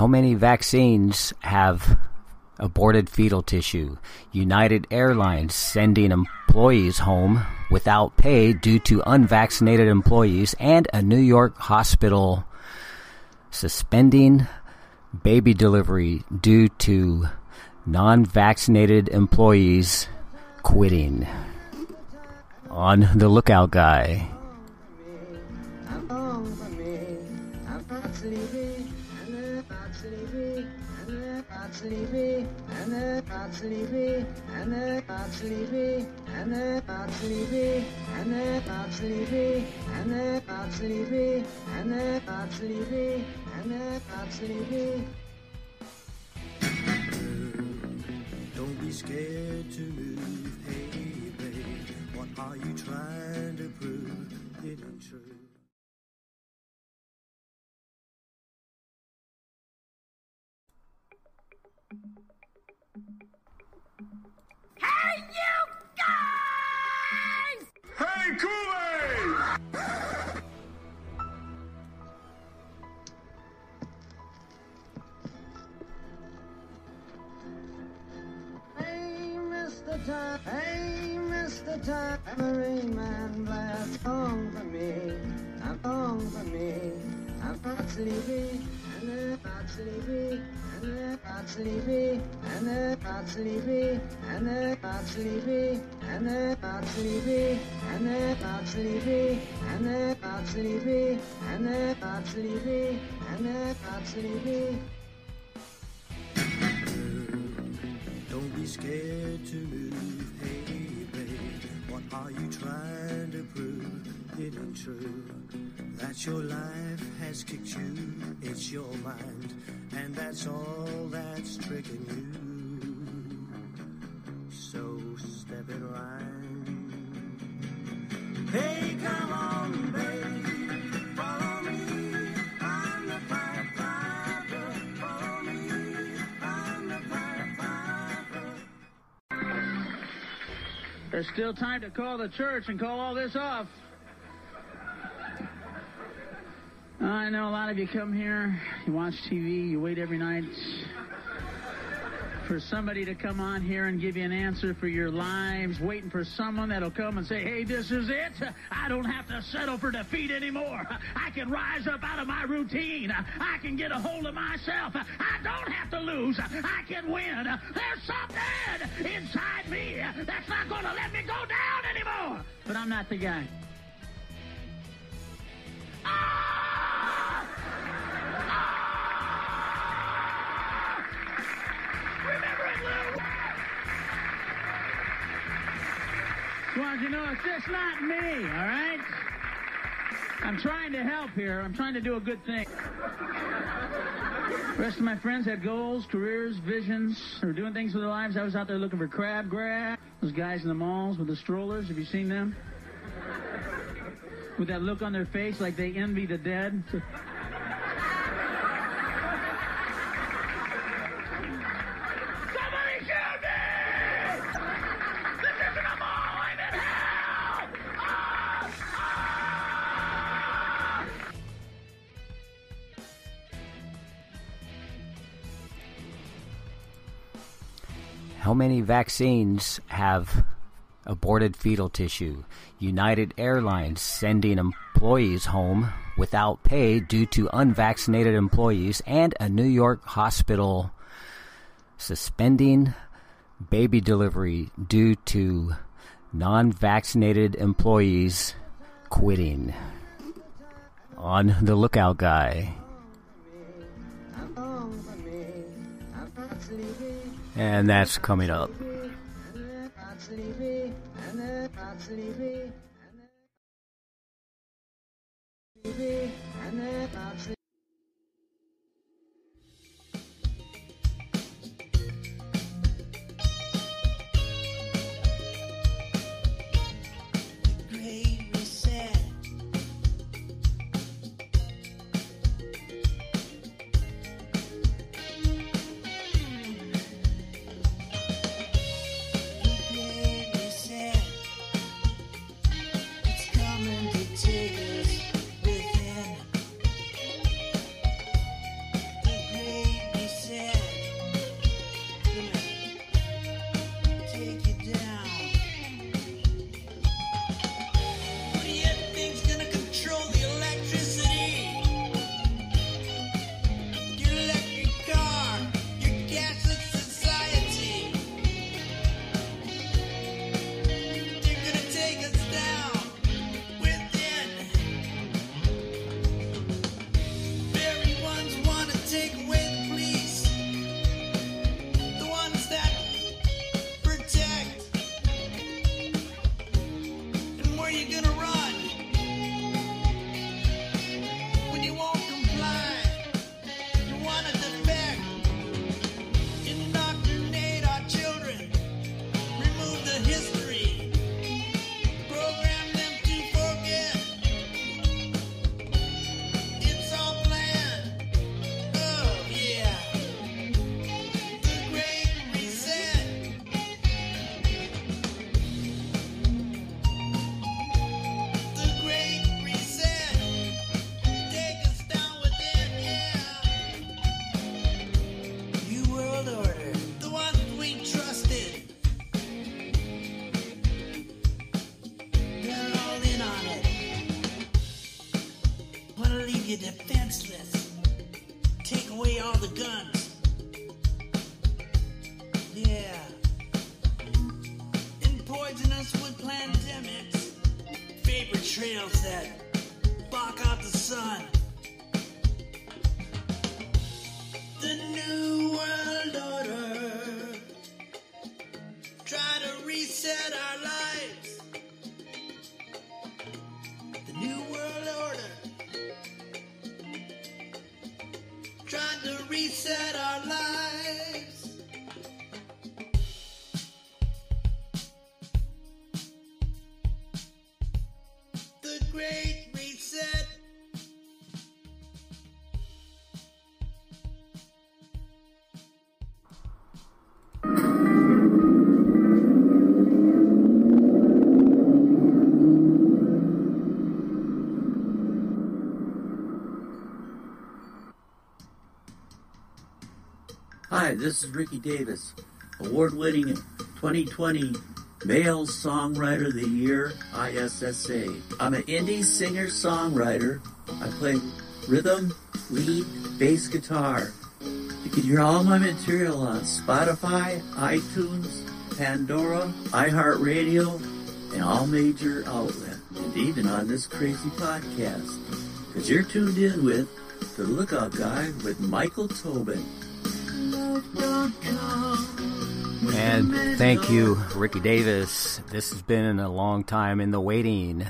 How many vaccines have aborted fetal tissue? United Airlines sending employees home without pay due to unvaccinated employees, and a New York hospital suspending baby delivery due to non vaccinated employees quitting. On the lookout, guy. sleepy, and they're not sleepy, and they're not sleepy, and they're not sleepy, and they're not sleepy, and they're not sleepy, and they're not sleepy. Don't be scared to move, hey babe. What are you trying? Sleepy, and I'm not sleepy, and I'm not sleepy, and I'm not sleepy, and I'm not sleepy, and I'm not sleepy. Don't be scared to move. Hey, babe, what are you trying to prove? It ain't true. That your life has kicked you, it's your mind, and that's all that's tricking you. So step it right. Hey, come on, Piper. There's still time to call the church and call all this off. I know a lot of you come here, you watch TV, you wait every night for somebody to come on here and give you an answer for your lives, waiting for someone that'll come and say, hey, this is it. I don't have to settle for defeat anymore. I can rise up out of my routine. I can get a hold of myself. I don't have to lose. I can win. There's something inside me that's not going to let me go down anymore. But I'm not the guy. Remember Well, you know, it's just not me, all right? I'm trying to help here. I'm trying to do a good thing. The rest of my friends had goals, careers, visions. They were doing things with their lives. I was out there looking for crab grab. Those guys in the malls with the strollers. Have you seen them? With that look on their face like they envy the dead. How many vaccines have aborted fetal tissue? United Airlines sending employees home without pay due to unvaccinated employees, and a New York hospital suspending baby delivery due to non vaccinated employees quitting. On the lookout, guy. And that's coming up. This is Ricky Davis, award winning 2020 Male Songwriter of the Year, ISSA. I'm an indie singer songwriter. I play rhythm, lead, bass guitar. You can hear all my material on Spotify, iTunes, Pandora, iHeartRadio, and all major outlets, and even on this crazy podcast. Because you're tuned in with The Lookout Guy with Michael Tobin. And thank you, Ricky Davis. This has been a long time in the waiting.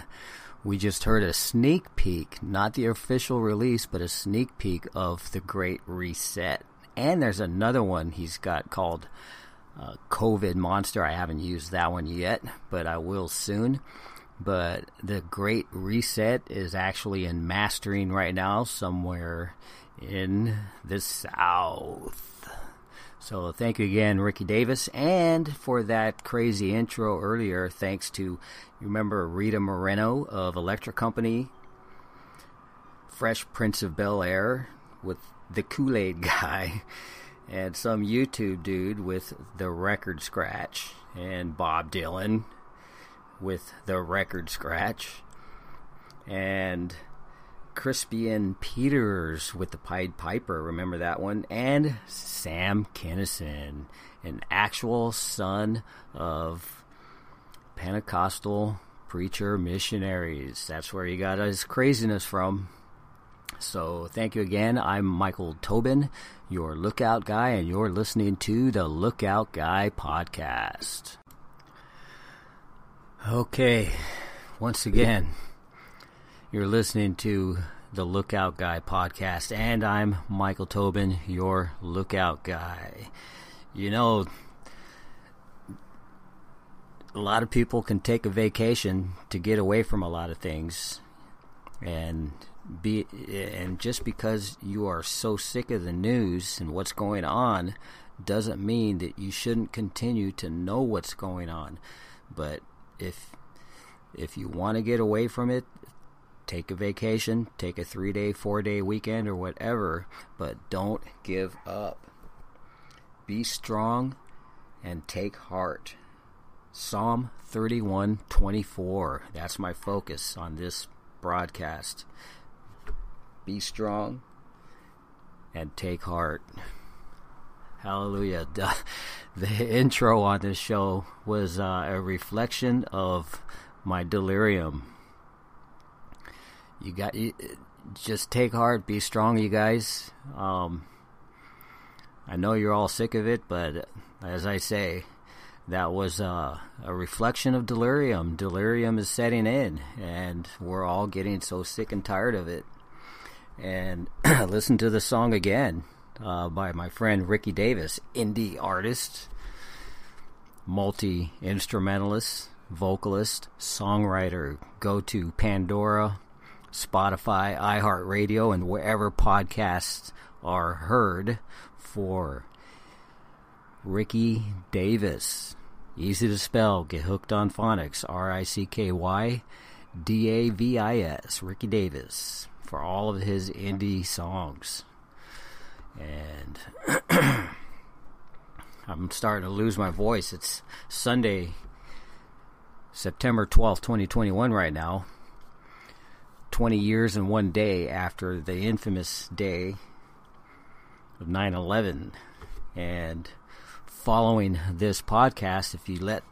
We just heard a sneak peek, not the official release, but a sneak peek of The Great Reset. And there's another one he's got called uh, COVID Monster. I haven't used that one yet, but I will soon. But The Great Reset is actually in mastering right now somewhere in the South. So thank you again, Ricky Davis, and for that crazy intro earlier. Thanks to you remember Rita Moreno of Electric Company, Fresh Prince of Bel Air with the Kool Aid guy, and some YouTube dude with the record scratch, and Bob Dylan with the record scratch, and Crispian Peters with the Pied Piper, remember that one? And Sam Kinison, an actual son of Pentecostal preacher missionaries. That's where he got his craziness from. So thank you again. I'm Michael Tobin, your lookout guy, and you're listening to the Lookout Guy podcast. Okay, once again, you're listening to the Lookout Guy podcast, and I'm Michael Tobin, your lookout guy. You know, a lot of people can take a vacation to get away from a lot of things, and be and just because you are so sick of the news and what's going on doesn't mean that you shouldn't continue to know what's going on. But if if you want to get away from it, take a vacation, take a three day, four day weekend, or whatever, but don't give up. Be strong and take heart. Psalm 31:24. That's my focus on this broadcast. Be strong and take heart. Hallelujah. The, intro on this show was uh, a reflection of my delirium you got you, just take heart, be strong, you guys. Um, I know you're all sick of it, but as I say, that was uh, a reflection of delirium. Delirium is setting in, and we're all getting so sick and tired of it. And listen to the song again uh, by my friend Ricky Davis, indie artist, multi instrumentalist, vocalist, songwriter. Go to Pandora Spotify, iHeartRadio, and wherever podcasts are heard for Ricky Davis. Easy to spell. Get hooked on phonics. R I C K Y D A V I S. Ricky Davis for all of his indie songs. And I'm starting to lose my voice. It's Sunday, September 12th, 2021, right now. 20 years and one day after the infamous day of 9 11. And following this podcast, if you let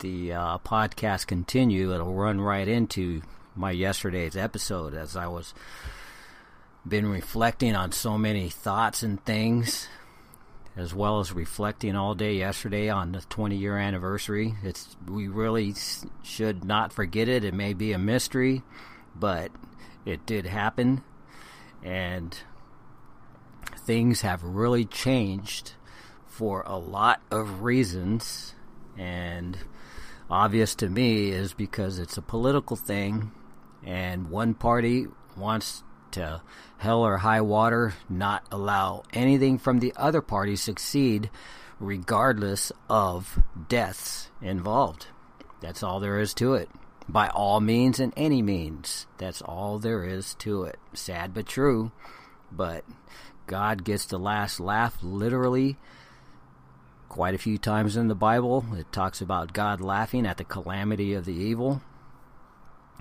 the uh, podcast continue, it'll run right into my yesterday's episode as I was been reflecting on so many thoughts and things as well as reflecting all day yesterday on the 20 year anniversary. It's we really should not forget it. It may be a mystery, but it did happen and things have really changed for a lot of reasons and obvious to me is because it's a political thing and one party wants to hell or high water, not allow anything from the other party succeed, regardless of deaths involved. That's all there is to it. By all means and any means. That's all there is to it. Sad but true. But God gets the last laugh literally quite a few times in the Bible. It talks about God laughing at the calamity of the evil.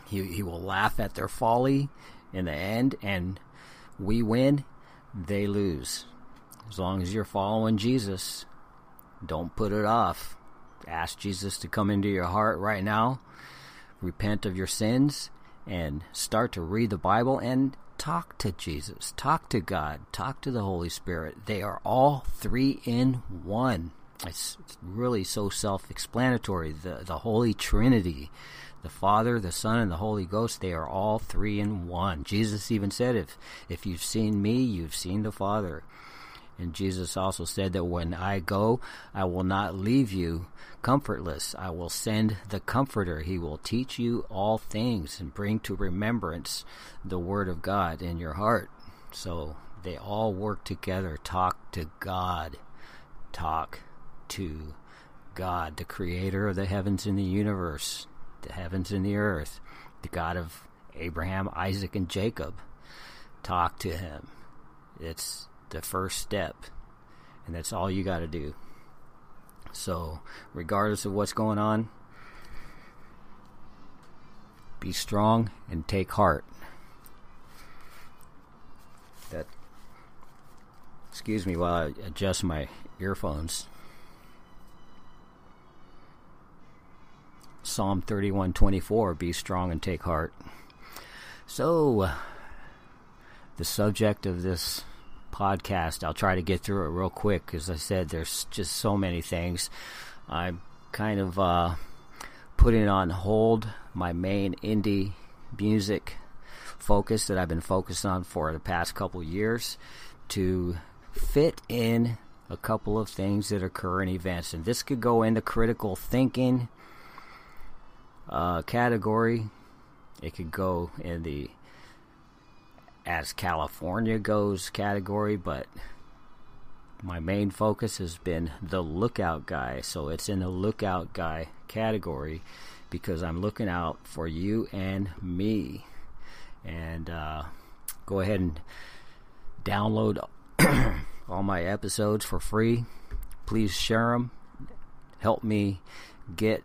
He, he will laugh at their folly in the end, and we win, they lose. As long as you're following Jesus, don't put it off. Ask Jesus to come into your heart right now, repent of your sins, and start to read the Bible and talk to Jesus, talk to God, talk to the Holy Spirit. They are all three in one. It's really so self explanatory. The, the Holy Trinity the Father, the Son, and the Holy Ghost, they are all three in one. Jesus even said, if, if you've seen me, you've seen the Father. And Jesus also said that when I go, I will not leave you comfortless. I will send the Comforter. He will teach you all things and bring to remembrance the Word of God in your heart. So they all work together. Talk to God. Talk to God, the creator of the heavens and the universe the heavens and the earth, the God of Abraham, Isaac, and Jacob. Talk to him. It's the first step, and that's all you got to do. So, regardless of what's going on, be strong and take heart. That excuse me while I adjust my earphones. Psalm 31:24, be strong and take heart. So, the subject of this podcast, I'll try to get through it real quick because I said there's just so many things. I'm kind of uh, putting on hold my main indie music focus that I've been focused on for the past couple years to fit in a couple of things that occur in events. And this could go into critical thinking uh, category. It could go in the as California goes category, but my main focus has been the lookout guy. So it's in the lookout guy category because I'm looking out for you and me. And uh, go ahead and download all my episodes for free. Please share them. Help me get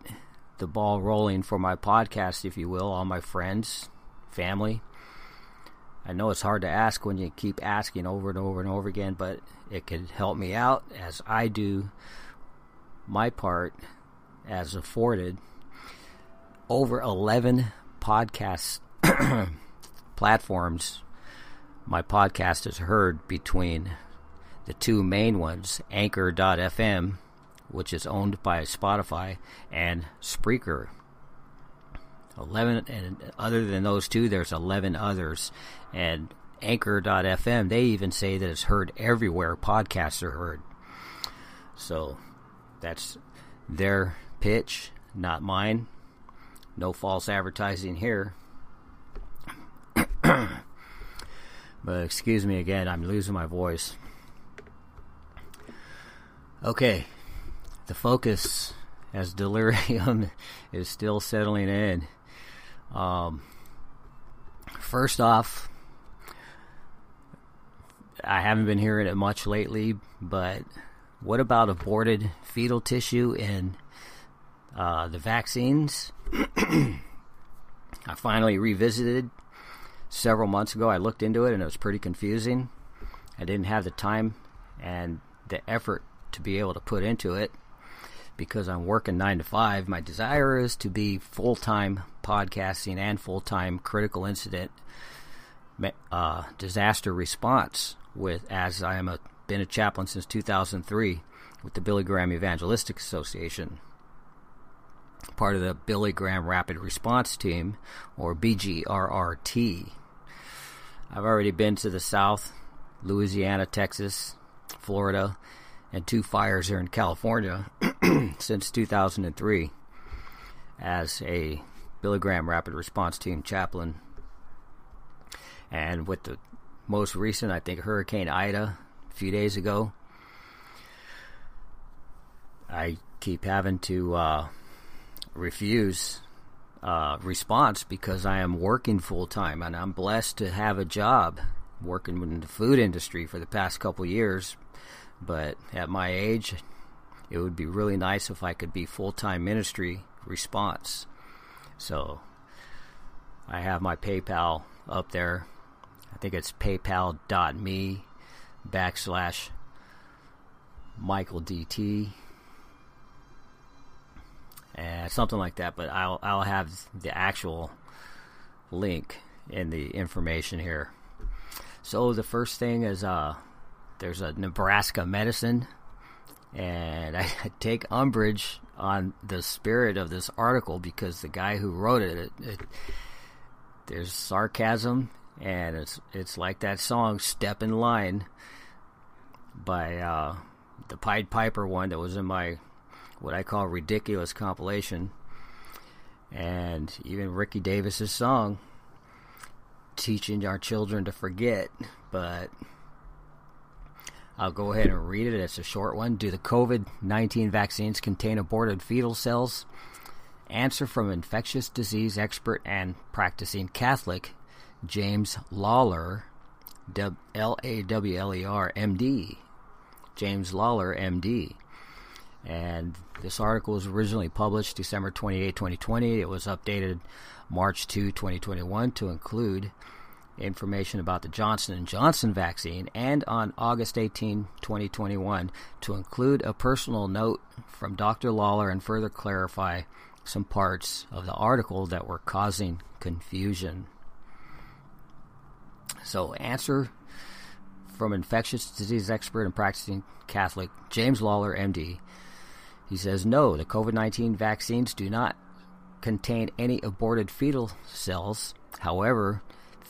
the ball rolling for my podcast, if you will, all my friends, family. I know it's hard to ask when you keep asking over and over and over again, but it could help me out as I do my part as afforded over 11 podcast platforms my podcast is heard between the two main ones anchor.fm which is owned by Spotify and Spreaker. 11 and other than those two there's 11 others. And anchor.fm they even say that it's heard everywhere podcasts are heard. So that's their pitch not mine. No false advertising here. But excuse me again i'm losing my voice. Okay the focus as delirium is still settling in. Um, first off, I haven't been hearing it much lately, but what about aborted fetal tissue in uh, the vaccines? I finally revisited several months ago. I looked into it and it was pretty confusing. I didn't have the time and the effort to be able to put into it because I'm working nine to five. My desire is to be full time podcasting and full time critical incident uh, disaster response with as I am a been a chaplain since 2003 with the Billy Graham Evangelistic Association, part of the Billy Graham Rapid Response Team or BGRRT. I've already been to the South, Louisiana, Texas, Florida, and two fires here in California since 2003 as a Billy Graham Rapid Response Team chaplain. And with the most recent, I think Hurricane Ida a few days ago, I keep having to uh, refuse uh, response because I am working full time and I'm blessed to have a job working in the food industry for the past couple years. But at my age, it would be really nice if I could be full time ministry response. So I have my PayPal up there. I think it's paypal.me backslash Michael DT and something like that. But I'll I'll have the actual link in the information here. So the first thing is uh, there's a Nebraska medicine, and I take umbrage on the spirit of this article because the guy who wrote it, it, it there's sarcasm and it's it's like that song "Step in Line" by uh, the Pied Piper one that was in my what I call ridiculous compilation, and even Ricky Davis's song "Teaching Our Children to Forget." But I'll go ahead and read it. It's a short one. Do the COVID 19 vaccines contain aborted fetal cells? Answer from infectious disease expert and practicing Catholic James Lawler, L A W L E R, MD. James Lawler, MD. And this article was originally published December 28, 2020. It was updated March 2, 2021 to include information about the Johnson & Johnson vaccine and on August 18, 2021 to include a personal note from Dr. Lawler and further clarify some parts of the article that were causing confusion. So, answer from infectious disease expert and practicing Catholic James Lawler, MD. He says, No, the COVID 19 vaccines do not contain any aborted fetal cells. However,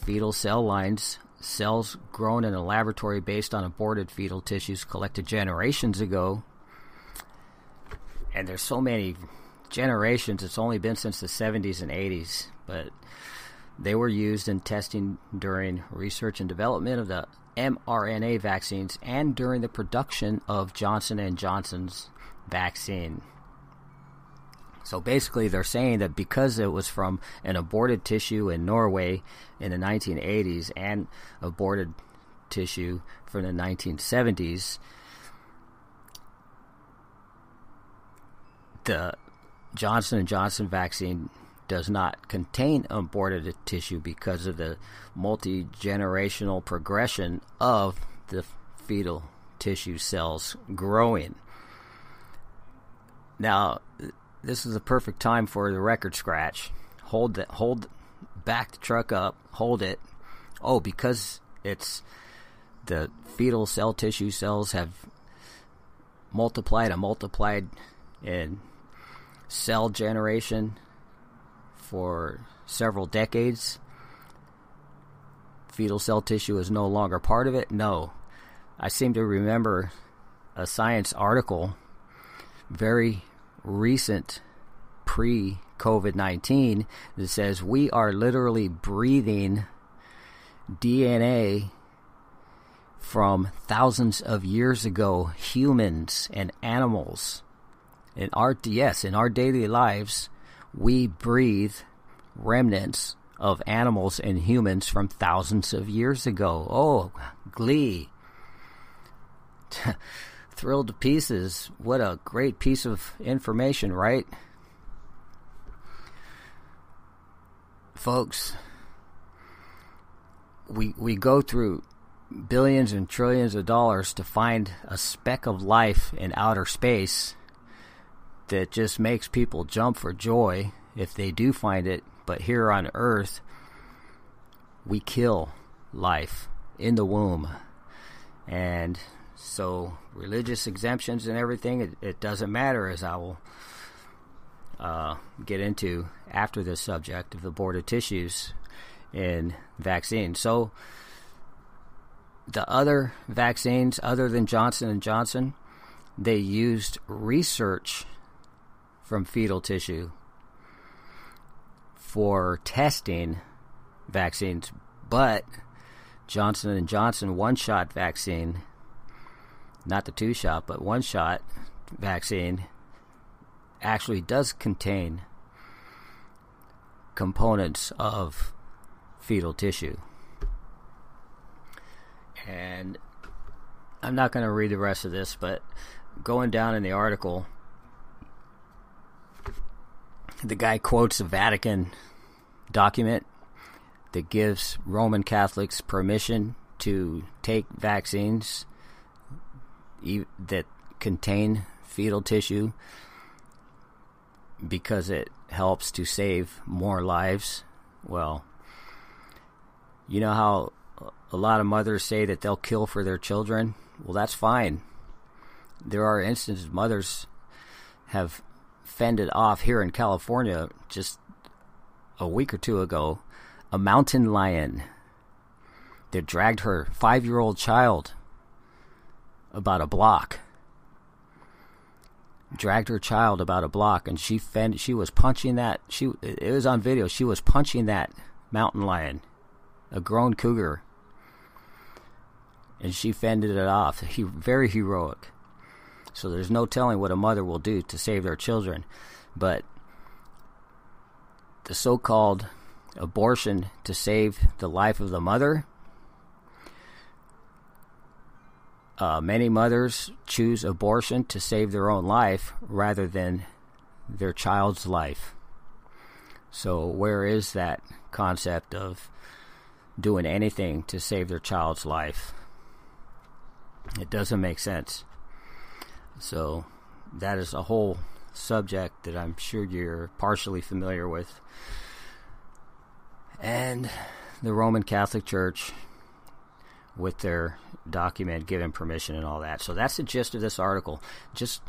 fetal cell lines, cells grown in a laboratory based on aborted fetal tissues collected generations ago, and there's so many generations, it's only been since the 70s and 80s, but they were used in testing during research and development of the mRNA vaccines and during the production of Johnson and Johnson's vaccine. So basically, they're saying that because it was from an aborted tissue in Norway in the 1980s and aborted tissue from the 1970s, the Johnson and Johnson vaccine does not contain aborted tissue because of the multi generational progression of the fetal tissue cells growing. Now, this is a perfect time for the record scratch. Hold it, hold, back the truck up, hold it. Oh, because it's the fetal cell tissue cells have multiplied and multiplied in cell generation for several decades. Fetal cell tissue is no longer part of it. No. I seem to remember a science article very recent pre COVID 19 that says we are literally breathing DNA from thousands of years ago, humans and animals. In our, yes, in our daily lives, we breathe remnants of animals and humans from thousands of years ago. Oh, glee. thrilled to pieces. What a great piece of information, right? Folks, we we go through billions and trillions of dollars to find a speck of life in outer space that just makes people jump for joy if they do find it. But here on Earth, we kill life in the womb. And so religious exemptions and everything, it, it doesn't matter, as I will uh, get into after this subject of aborted tissues in vaccines. So the other vaccines, other than Johnson and Johnson, they used research from fetal tissue for testing vaccines, but Johnson and Johnson one-shot vaccine, not the two-shot, but one-shot vaccine actually does contain components of fetal tissue. And I'm not going to read the rest of this, but going down in the article, the guy quotes a Vatican document that gives Roman Catholics permission to take vaccines that contain fetal tissue because it helps to save more lives. Well, you know how a lot of mothers say that they'll kill for their children? Well, that's fine. There are instances mothers have fended off here in California just a week or two ago a mountain lion that dragged her five year old child about a block. Dragged her child about a block, and she fend, she was punching that. She it was on video. She was punching that mountain lion, a grown cougar, and she fended it off. He very heroic. So there's no telling what a mother will do to save their children. But the so called abortion to save the life of the mother, uh, many mothers choose abortion to save their own life rather than their child's life. So, where is that concept of doing anything to save their child's life? It doesn't make sense. So that is a whole subject that I'm sure you're partially familiar with. And the Roman Catholic Church with their document giving permission and all that. So that's the gist of this article. Just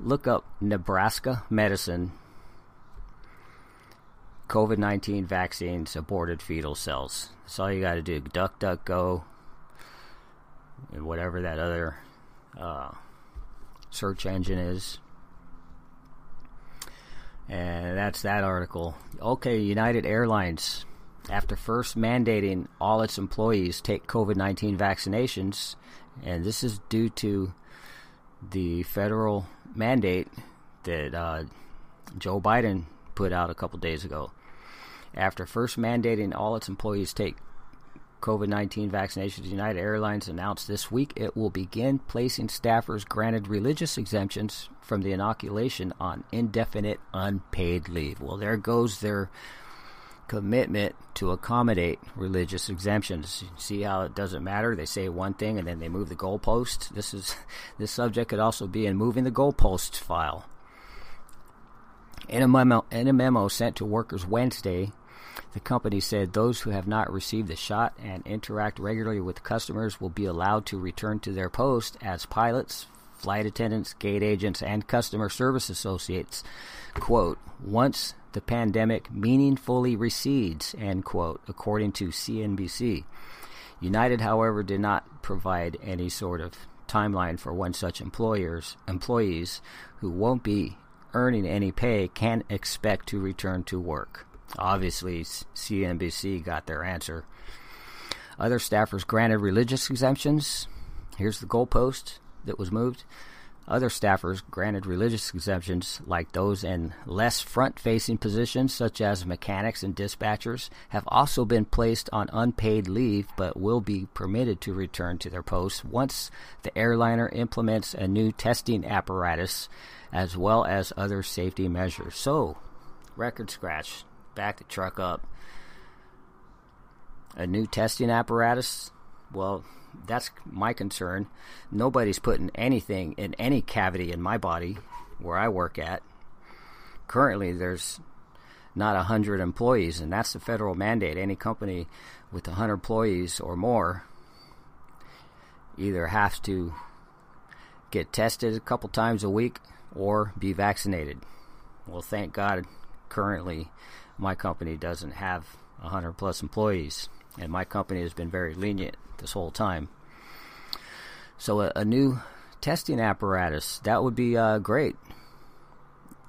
look up Nebraska medicine COVID 19 vaccines aborted fetal cells. That's all you got to do. Duck, duck, go, and whatever that other uh, search engine is. And that's that article. Okay, United Airlines, after first mandating all its employees take COVID 19 vaccinations, and this is due to the federal mandate that uh, Joe Biden put out a couple days ago. After first mandating all its employees take COVID 19 vaccinations, United Airlines announced this week it will begin placing staffers granted religious exemptions from the inoculation on indefinite unpaid leave. Well, there goes their commitment to accommodate religious exemptions. See how it doesn't matter? They say one thing and then they move the goalpost. This is this subject could also be in moving the goalposts file. In a memo, in a memo sent to workers Wednesday, the company said those who have not received the shot and interact regularly with customers will be allowed to return to their post as pilots, flight attendants, gate agents, and customer service associates. Quote, once the pandemic meaningfully recedes, end quote, according to CNBC. United, however, did not provide any sort of timeline for when such employers employees who won't be earning any pay can expect to return to work. Obviously, CNBC got their answer. Other staffers granted religious exemptions. Here's the goalpost that was moved. Other staffers granted religious exemptions, like those in less front facing positions, such as mechanics and dispatchers, have also been placed on unpaid leave but will be permitted to return to their posts once the airliner implements a new testing apparatus as well as other safety measures. So, record scratch back the truck up. a new testing apparatus, well, that's my concern. Nobody's putting anything in any cavity in my body where I work at. Currently, there's not 100 employees, and that's the federal mandate. Any company with 100 employees or more either has to get tested a couple times a week or be vaccinated. Well, thank God, currently, my company doesn't have 100 plus employees, and my company has been very lenient this whole time. So, a, a new testing apparatus that would be uh, great.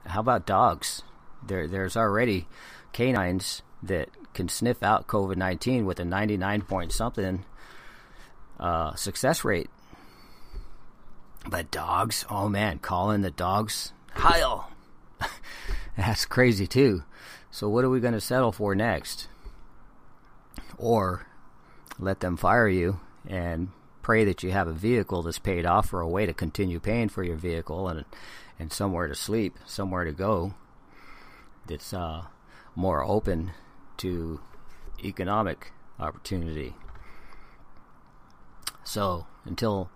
How about dogs? There, there's already canines that can sniff out COVID 19 with a 99 point something uh, success rate. But dogs, oh man, calling the dogs Heil. That's crazy too. So what are we going to settle for next? Or let them fire you and pray that you have a vehicle that's paid off or a way to continue paying for your vehicle and and somewhere to sleep, somewhere to go that's uh, more open to economic opportunity. So until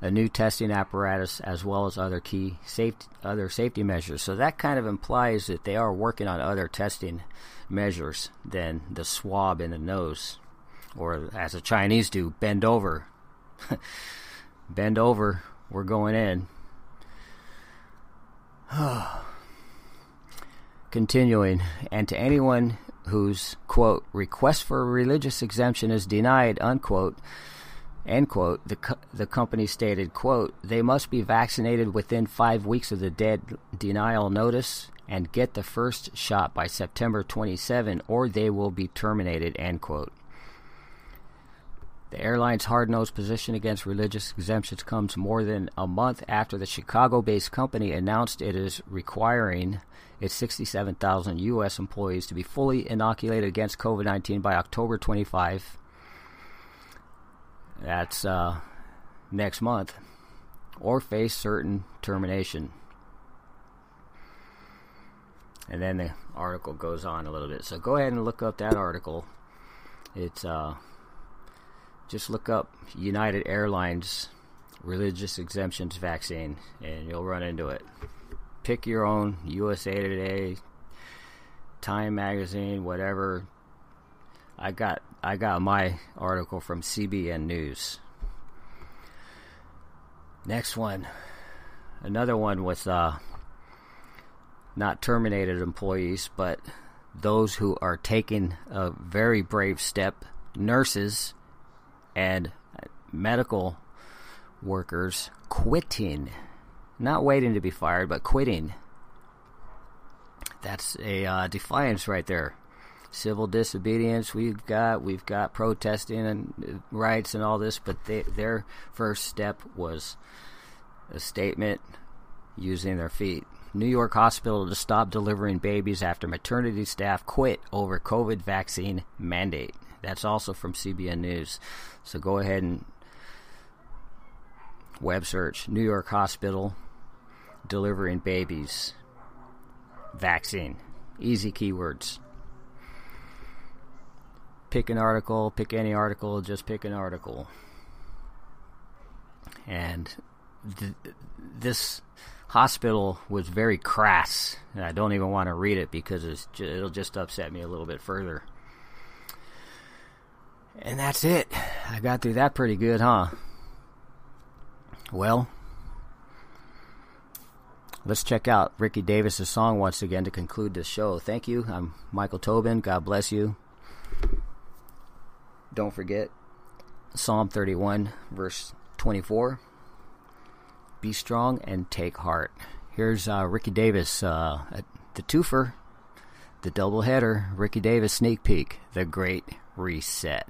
a new testing apparatus as well as other key safety other safety measures. So that kind of implies that they are working on other testing measures than the swab in the nose, or as the Chinese do, bend over. bend over. We're going in. Continuing, and to anyone whose quote request for religious exemption is denied unquote end quote the co- the company stated quote they must be vaccinated within 5 weeks of the dead denial notice and get the first shot by September 27 or they will be terminated end quote the airline's hard-nosed position against religious exemptions comes more than a month after the Chicago-based company announced it is requiring its 67,000 U.S. employees to be fully inoculated against COVID-19 by October 25. That's uh, next month, or face certain termination. And then the article goes on a little bit. So go ahead and look up that article. It's uh, just look up United Airlines religious exemptions vaccine, and you'll run into it. Pick your own USA Today, Time Magazine, whatever. I got I got my article from CBN News. Next one, another one with uh, not terminated employees, but those who are taking a very brave step, nurses and medical workers quitting, not waiting to be fired, but quitting. That's a uh, defiance right there. Civil disobedience we've got, we've got protesting and uh, rights and all this, but they, their first step was a statement using their feet. New York hospital to stop delivering babies after maternity staff quit over COVID vaccine mandate. That's also from CBN News. So go ahead and web search New York Hospital delivering babies vaccine. Easy keywords. Pick an article, pick any article, just pick an article. And th- this hospital was very crass, and I don't even want to read it because it'll just upset me a little bit further. And that's it. I got through that pretty good, huh? Well, let's check out Ricky Davis's song once again to conclude this show. Thank you. I'm Michael Tobin. God bless you. Don't forget Psalm 31, verse 24. Be strong and take heart. Here's uh, Ricky Davis, uh, the twofer, the double header, Ricky Davis sneak peek, the great reset.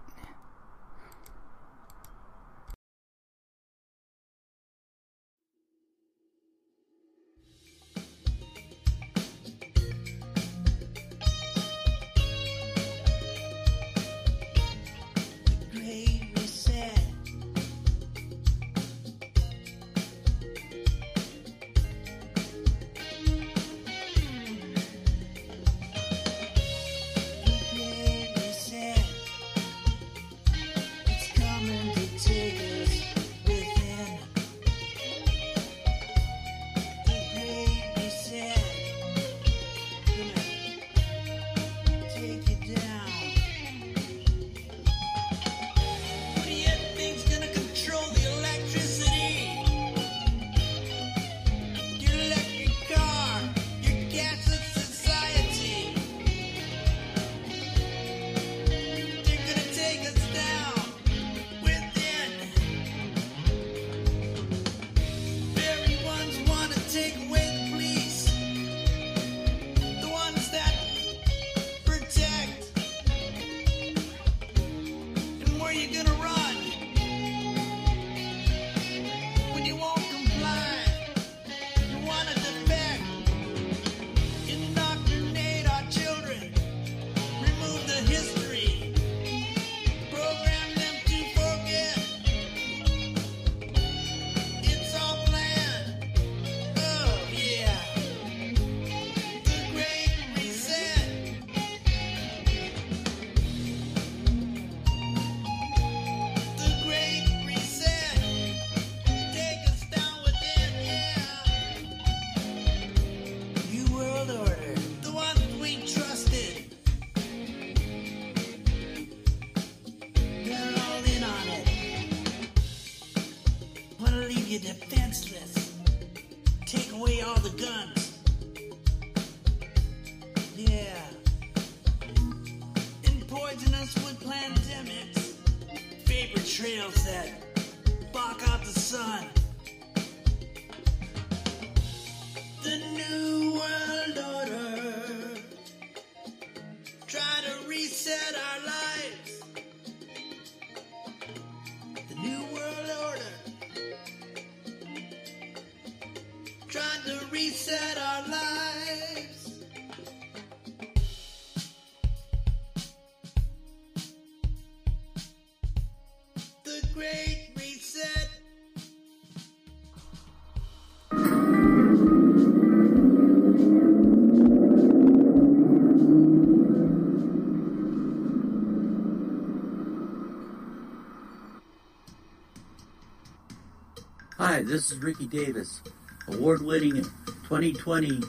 This is Ricky Davis, award winning 2020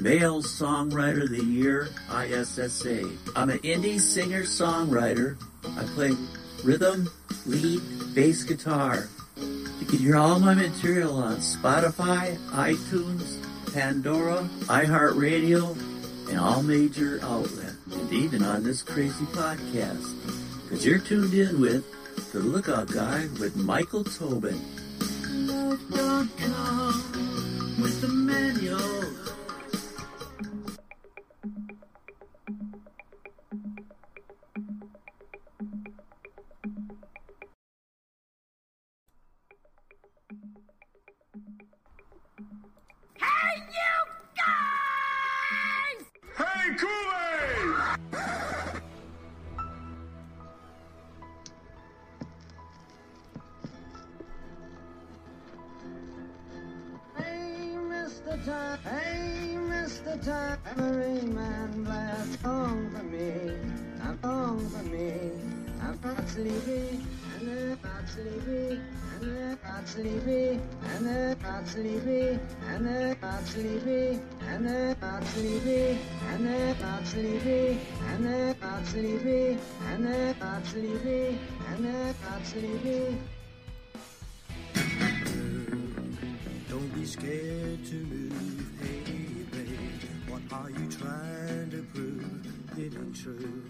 Male Songwriter of the Year, ISSA. I'm an indie singer songwriter. I play rhythm, lead, bass guitar. You can hear all my material on Spotify, iTunes, Pandora, iHeartRadio, and all major outlets, and even on this crazy podcast. Because you're tuned in with The Lookout Guy with Michael Tobin ago. Sleepy, and sleepy, and sleepy. Don't be scared to move, hey babe. What are you trying to prove? It ain't true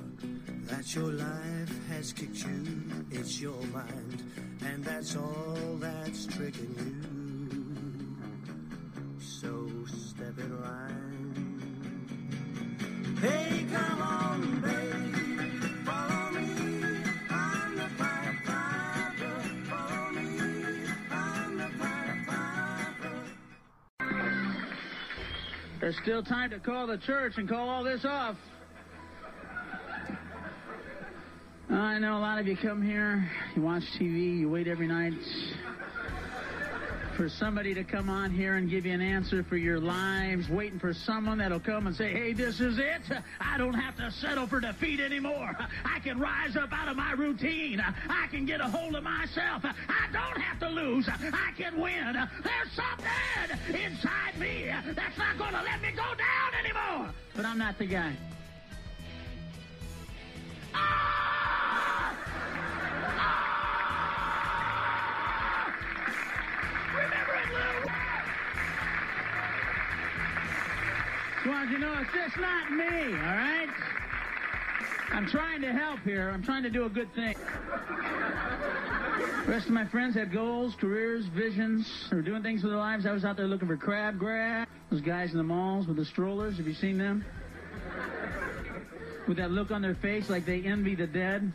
that your life has kicked you. It's your mind, and that's all that's tricking you. So step in line. Hey, come on, babe, There's still time to call the church and call all this off. I know a lot of you come here, you watch TV, you wait every night for somebody to come on here and give you an answer for your lives, waiting for someone that'll come and say, hey, this is it. I don't have to settle for defeat anymore. I can rise up out of my routine. I can get a hold of myself. I don't have to lose. I can win. There's something inside me that's not going to let me go down anymore. But I'm not the guy. Remember You know it's just not me, all right? I'm trying to help here. I'm trying to do a good thing. The rest of my friends had goals, careers, visions. They were doing things with their lives. I was out there looking for crab grab. Those guys in the malls with the strollers. Have you seen them? With that look on their face like they envy the dead.